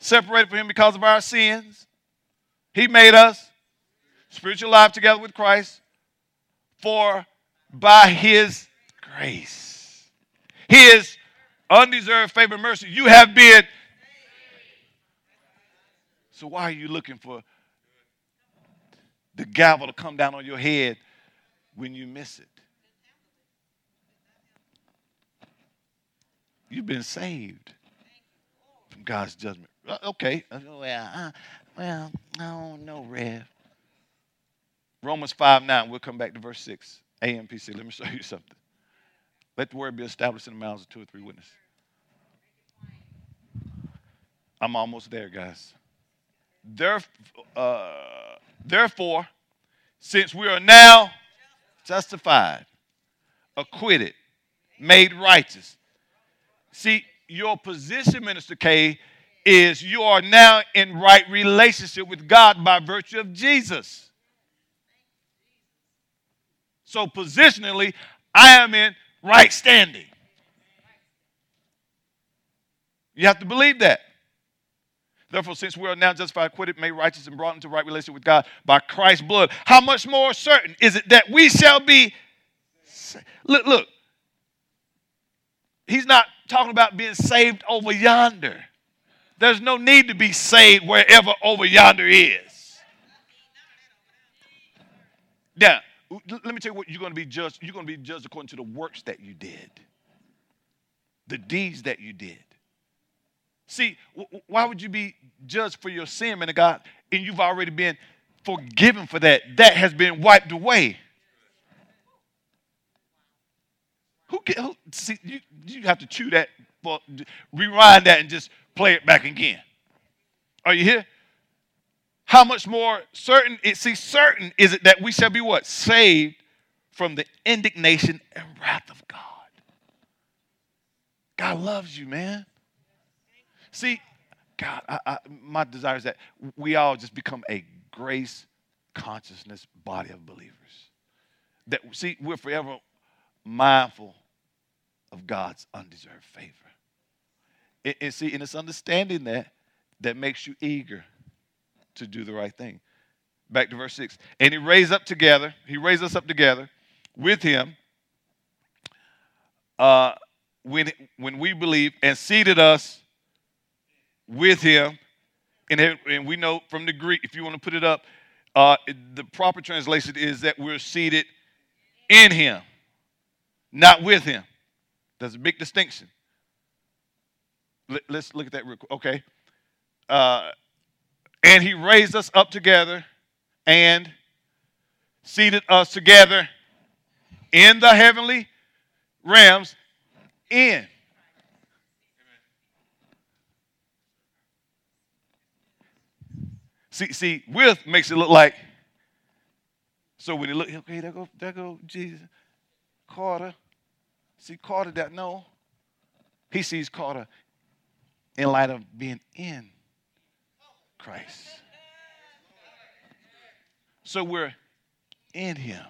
separated from Him because of our sins, He made us spiritual life together with Christ. For by His grace, His undeserved favor and mercy, you have been. So why are you looking for the gavel to come down on your head when you miss it? You've been saved from God's judgment. Uh, okay. Uh, well, uh, well, I don't know, Rev. Romans 5 9. We'll come back to verse 6. AMPC. Let me show you something. Let the word be established in the mouths of two or three witnesses. I'm almost there, guys. Therefore, uh, therefore, since we are now justified, acquitted, made righteous. See, your position, Minister K, is you are now in right relationship with God by virtue of Jesus. So, positionally, I am in right standing. You have to believe that. Therefore, since we are now justified, acquitted, made righteous, and brought into right relationship with God by Christ's blood, how much more certain is it that we shall be? Look, look. He's not talking about being saved over yonder. There's no need to be saved wherever over yonder is. Now, let me tell you what you're going to be judged. You're going to be judged according to the works that you did, the deeds that you did. See, why would you be judged for your sin, man of God, and you've already been forgiven for that? That has been wiped away. Who can who, see? You, you have to chew that, for, rewind that, and just play it back again. Are you here? How much more certain it see certain is it that we shall be what saved from the indignation and wrath of God. God loves you, man. See, God, I, I, my desire is that we all just become a grace consciousness body of believers. That see, we're forever mindful of God's undeserved favor. And, and see, and it's understanding that that makes you eager to do the right thing. Back to verse 6. And he raised up together, he raised us up together with him uh, when, when we believe and seated us with him. And, and we know from the Greek, if you want to put it up, uh, the proper translation is that we're seated in him, not with him. There's a big distinction. Let, us look at that real quick. Okay. Uh, and he raised us up together and seated us together in the heavenly realms in See, see, with makes it look like. So when you look, okay, there go, there go Jesus, Carter. See Carter that no. He sees Carter in light of being in Christ. So we're in Him.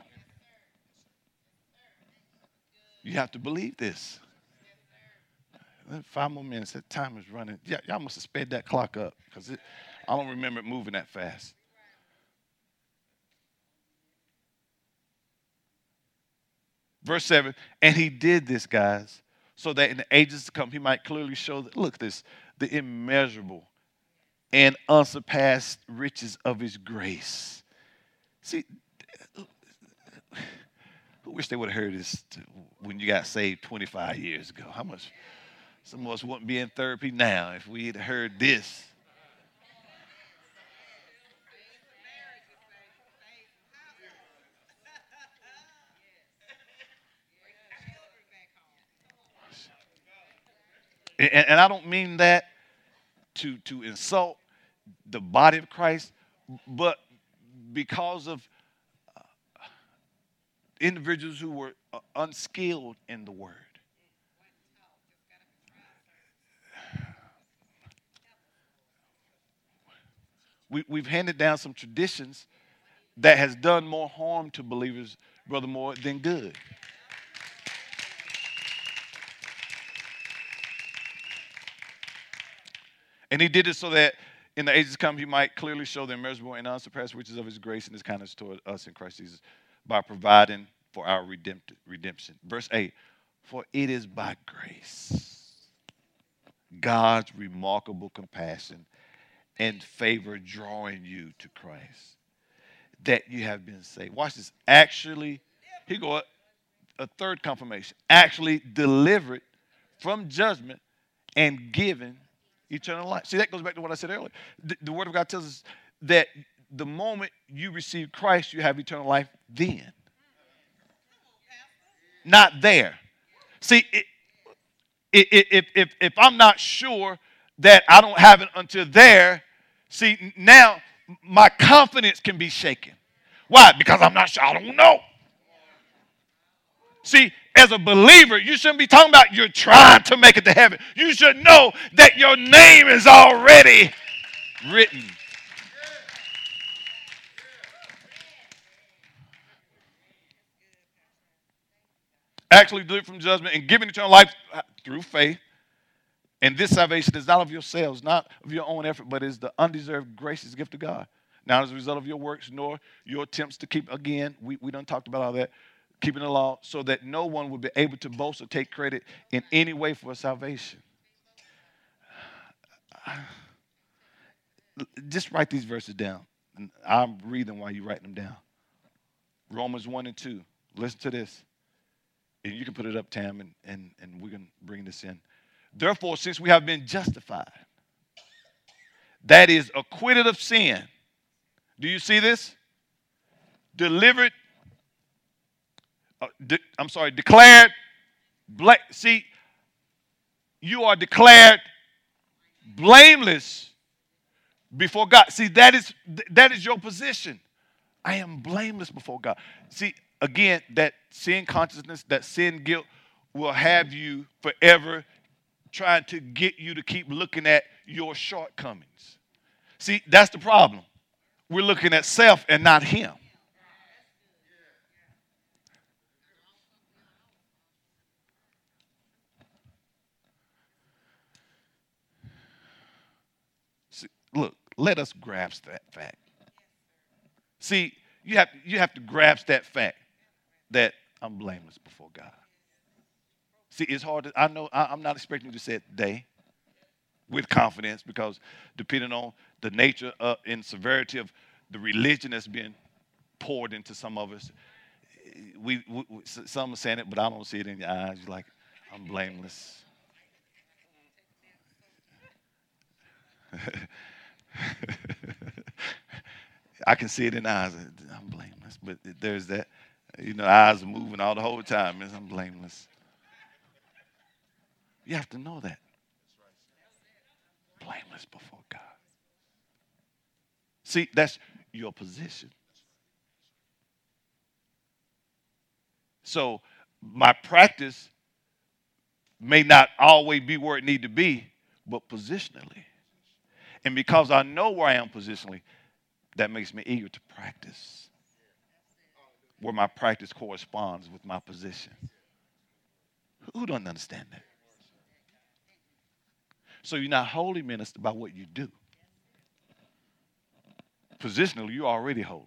You have to believe this. Five more minutes. That time is running. Yeah, y'all must have sped that clock up because it. I don't remember it moving that fast. Verse 7 And he did this, guys, so that in the ages to come, he might clearly show that, look, this, the immeasurable and unsurpassed riches of his grace. See, who wish they would have heard this when you got saved 25 years ago? How much, Some of us wouldn't be in therapy now if we had heard this. And, and I don't mean that to, to insult the body of Christ, but because of uh, individuals who were uh, unskilled in the word. We, we've handed down some traditions that has done more harm to believers, Brother Moore, than good. And he did it so that in the ages to come, he might clearly show the immeasurable and unsurpassed riches of his grace and his kindness toward us in Christ Jesus by providing for our redemption. Verse 8 For it is by grace, God's remarkable compassion and favor drawing you to Christ, that you have been saved. Watch this. Actually, he go a third confirmation. Actually delivered from judgment and given eternal life. See, that goes back to what I said earlier. The, the Word of God tells us that the moment you receive Christ, you have eternal life then. Not there. See, it, it, if, if, if I'm not sure that I don't have it until there, see, now my confidence can be shaken. Why? Because I'm not sure. I don't know. See, as a believer, you shouldn't be talking about you're trying to make it to heaven. You should know that your name is already written. Actually, delivered from judgment and given eternal life through faith. And this salvation is not of yourselves, not of your own effort, but is the undeserved gracious gift of God. Not as a result of your works, nor your attempts to keep, again, we, we done talked about all that, keeping the law, so that no one would be able to boast or take credit in any way for salvation. Just write these verses down. I'm reading while you write them down. Romans 1 and 2. Listen to this. And you can put it up, Tam, and, and, and we can bring this in. Therefore, since we have been justified, that is acquitted of sin. Do you see this? Delivered uh, de- I'm sorry, declared. Bla- see, you are declared blameless before God. See, that is that is your position. I am blameless before God. See, again, that sin consciousness, that sin guilt will have you forever trying to get you to keep looking at your shortcomings. See, that's the problem. We're looking at self and not him. Look, let us grasp that fact. See, you have, you have to grasp that fact that I'm blameless before God. See, it's hard to, I know, I, am not expecting you to say it today with confidence because depending on the nature of, and severity of the religion that's being poured into some of us, we, we some are saying it, but I don't see it in your eyes. You're like, I'm blameless. I can see it in eyes. I'm blameless, but there's that. You know, eyes moving all the whole time. I'm blameless. You have to know that. Blameless before God. See, that's your position. So my practice may not always be where it need to be, but positionally. And because I know where I am positionally, that makes me eager to practice where my practice corresponds with my position. Who doesn't understand that? So you're not holy minister by what you do. Positionally, you're already holy.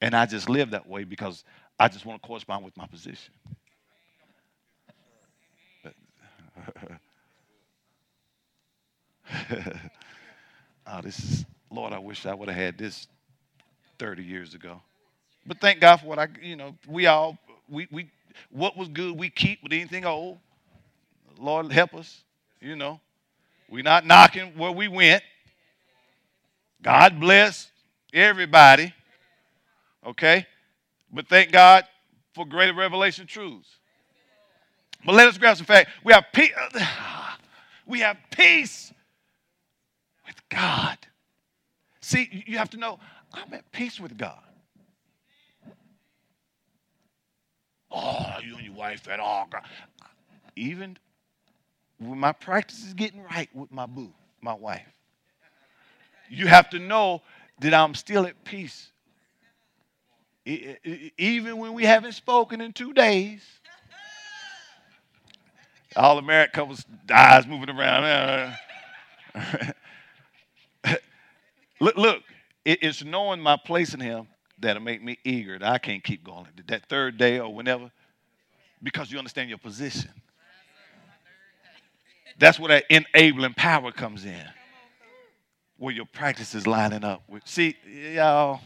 And I just live that way because I just want to correspond with my position. oh, this is, Lord, I wish I would have had this 30 years ago. But thank God for what I, you know, we all, we, we, what was good we keep with anything old. Lord help us, you know. We're not knocking where we went. God bless everybody. Okay? But thank God for greater revelation truths. But let us grasp the fact. We have peace. We have peace God. See, you have to know I'm at peace with God. Oh, you and your wife at all. God. Even when my practice is getting right with my boo, my wife, you have to know that I'm still at peace. Even when we haven't spoken in two days, all American couples eyes moving around. look, look, it's knowing my place in Him that'll make me eager. That I can't keep going. That third day or whenever, because you understand your position. That's where that enabling power comes in. Where your practice is lining up with. See, y'all,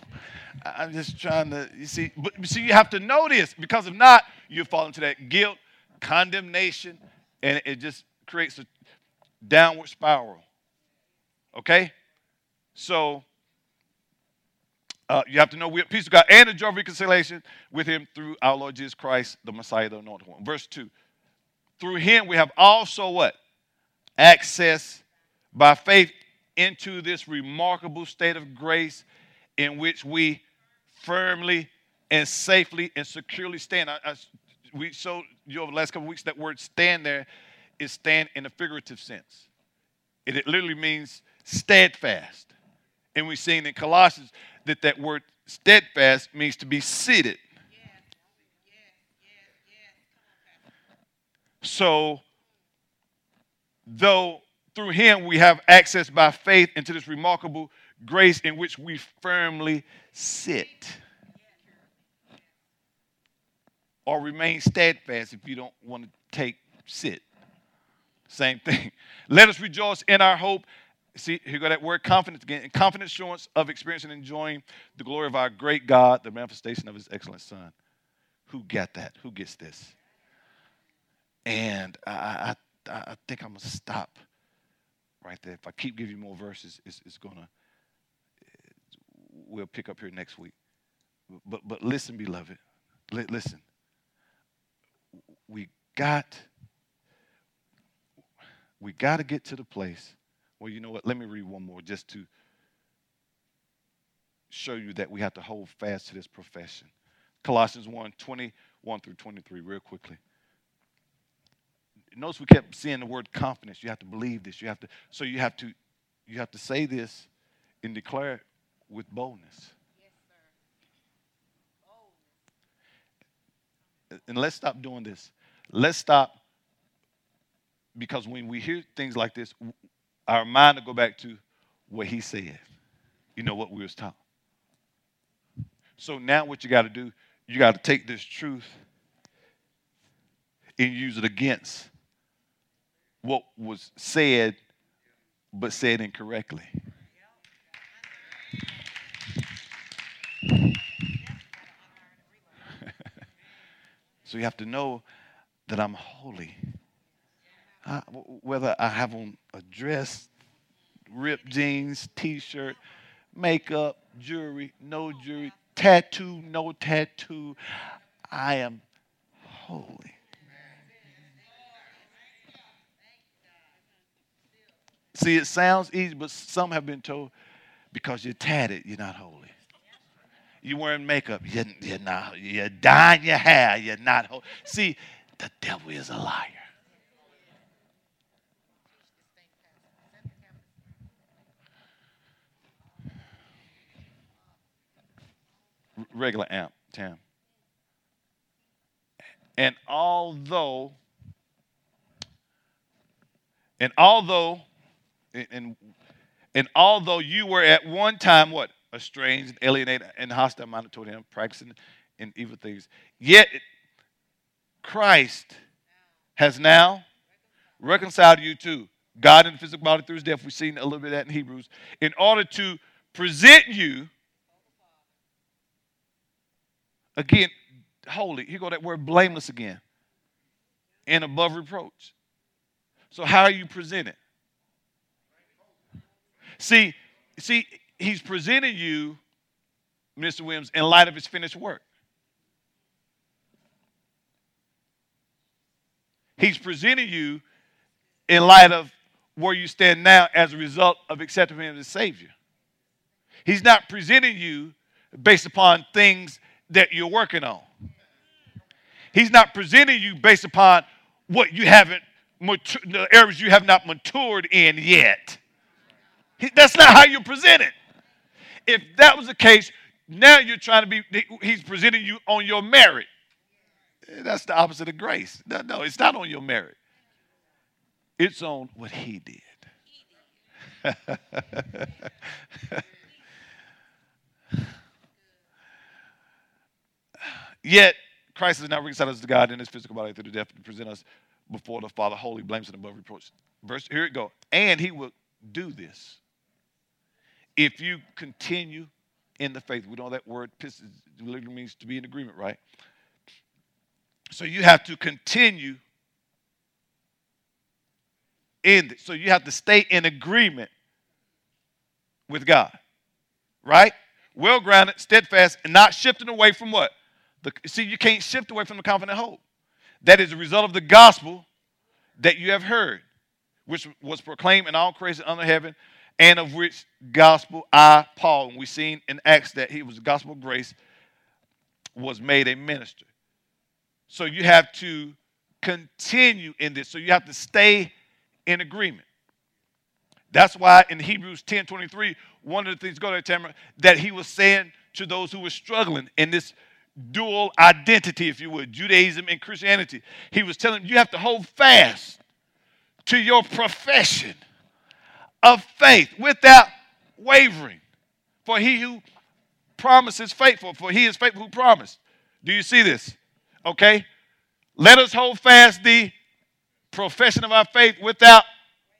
I'm just trying to, you see, but see, you have to know this because if not, you fall into that guilt, condemnation, and it just creates a downward spiral. Okay? So uh, you have to know we have peace with God and the joy of reconciliation with Him through our Lord Jesus Christ, the Messiah, the Anointed One. Verse 2. Through Him we have also what? Access by faith into this remarkable state of grace in which we firmly and safely and securely stand. I, I, we showed you over the last couple weeks that word stand there is stand in a figurative sense. It, it literally means steadfast. And we've seen in Colossians that that word steadfast means to be seated. So, though through him we have access by faith into this remarkable grace in which we firmly sit or remain steadfast if you don't want to take sit. Same thing. Let us rejoice in our hope. See, here go that word confidence again. Confident assurance of experiencing and enjoying the glory of our great God, the manifestation of his excellent Son. Who got that? Who gets this? And I, I, I think I'm going to stop right there. If I keep giving you more verses, it's, it's going to, we'll pick up here next week. But, but listen, beloved. L- listen we got we got to get to the place well you know what? Let me read one more just to show you that we have to hold fast to this profession. Colossians 1 21 through 23 real quickly. Notice we kept seeing the word confidence. You have to believe this. You have to so you have to you have to say this and declare it with boldness. And let's stop doing this. Let's stop because when we hear things like this, our mind to go back to what he said. You know what we was taught. So now what you got to do, you got to take this truth and use it against what was said, but said incorrectly. So you have to know that I'm holy. I, whether I have on a dress, ripped jeans, t shirt, makeup, jewelry, no jewelry, tattoo, no tattoo, I am holy. See, it sounds easy, but some have been told because you're tatted, you're not holy You're wearing makeup. You're, you're not. You're dyeing your hair. You're not. Holy. See, the devil is a liar. Regular amp, Tam. And although, and although, and, and although you were at one time what estranged, alienated, and hostile minded toward him, practicing in evil things. Yet Christ has now reconciled you to God in the physical body through his death. We've seen a little bit of that in Hebrews. In order to present you, again, holy. Here go that word blameless again. And above reproach. So how are you presented? See, see, he's presenting you, Mr. Williams, in light of his finished work. He's presenting you in light of where you stand now as a result of accepting him as Savior. He's not presenting you based upon things that you're working on. He's not presenting you based upon what you haven't, the areas you have not matured in yet. That's not how you present it. If that was the case, now you're trying to be, he's presenting you on your merit. Eh, that's the opposite of grace. No, no, it's not on your merit. It's on what he did. Yet, Christ is now reconciled us to God in his physical body through the death to present us before the Father holy, blameless, and above reproach. Verse, here it go. And he will do this if you continue in the faith. We know that word literally means to be in agreement, right? So you have to continue in it. So you have to stay in agreement with God, right? Well grounded, steadfast, and not shifting away from what? The, see, you can't shift away from the confident hope. That is the result of the gospel that you have heard, which was proclaimed in all creation under heaven, and of which gospel I, Paul, and we've seen in Acts that he was gospel of grace, was made a minister. So you have to continue in this. So you have to stay in agreement. That's why in Hebrews 10 23, one of the things, go there, Tamara, that he was saying to those who were struggling in this dual identity, if you would, Judaism and Christianity. He was telling them, you have to hold fast to your profession of faith without wavering. For he who promises faithful, for he is faithful who promised. Do you see this? Okay? Let us hold fast the profession of our faith without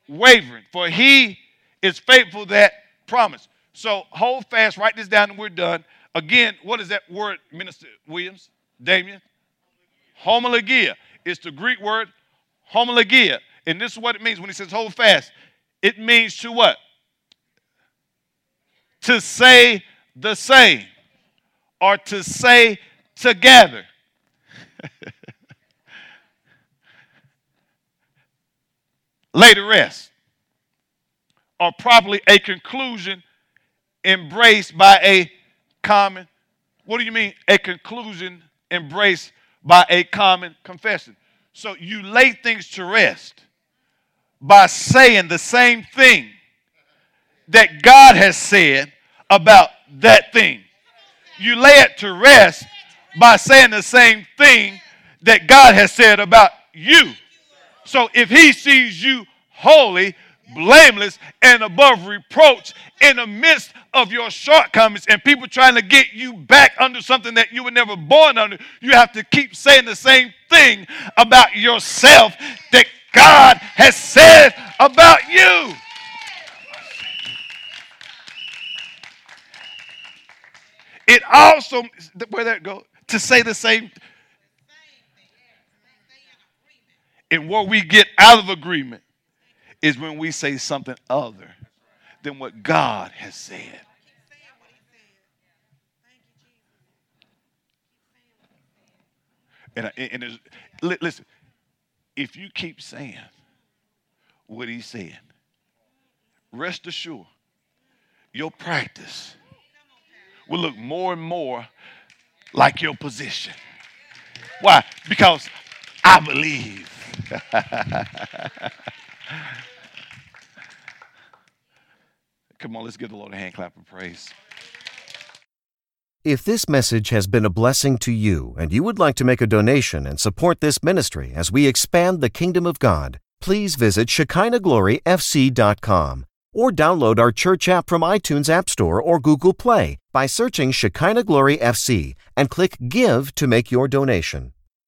wavering, for he is faithful that promise. So hold fast, write this down, and we're done. Again, what is that word, Minister Williams, Damien? Homologia. It's the Greek word homologia. And this is what it means when he says hold fast. It means to what? To say the same or to say together. Lay to rest or properly a conclusion embraced by a common, what do you mean? A conclusion embraced by a common confession. So you lay things to rest by saying the same thing that God has said about that thing. You lay it to rest by saying the same thing that God has said about you. So if He sees you holy, blameless, and above reproach in the midst of your shortcomings and people trying to get you back under something that you were never born under, you have to keep saying the same thing about yourself that God has said about you. It also, where that go, to say the same. And what we get out of agreement is when we say something other than what God has said. And, and listen, if you keep saying what he's saying, rest assured, your practice will look more and more like your position. Why? Because I believe. Come on, let's give the Lord a hand clap of praise. If this message has been a blessing to you and you would like to make a donation and support this ministry as we expand the kingdom of God, please visit ShekinahGloryFC.com or download our church app from iTunes App Store or Google Play by searching Shekinah Glory FC and click Give to make your donation.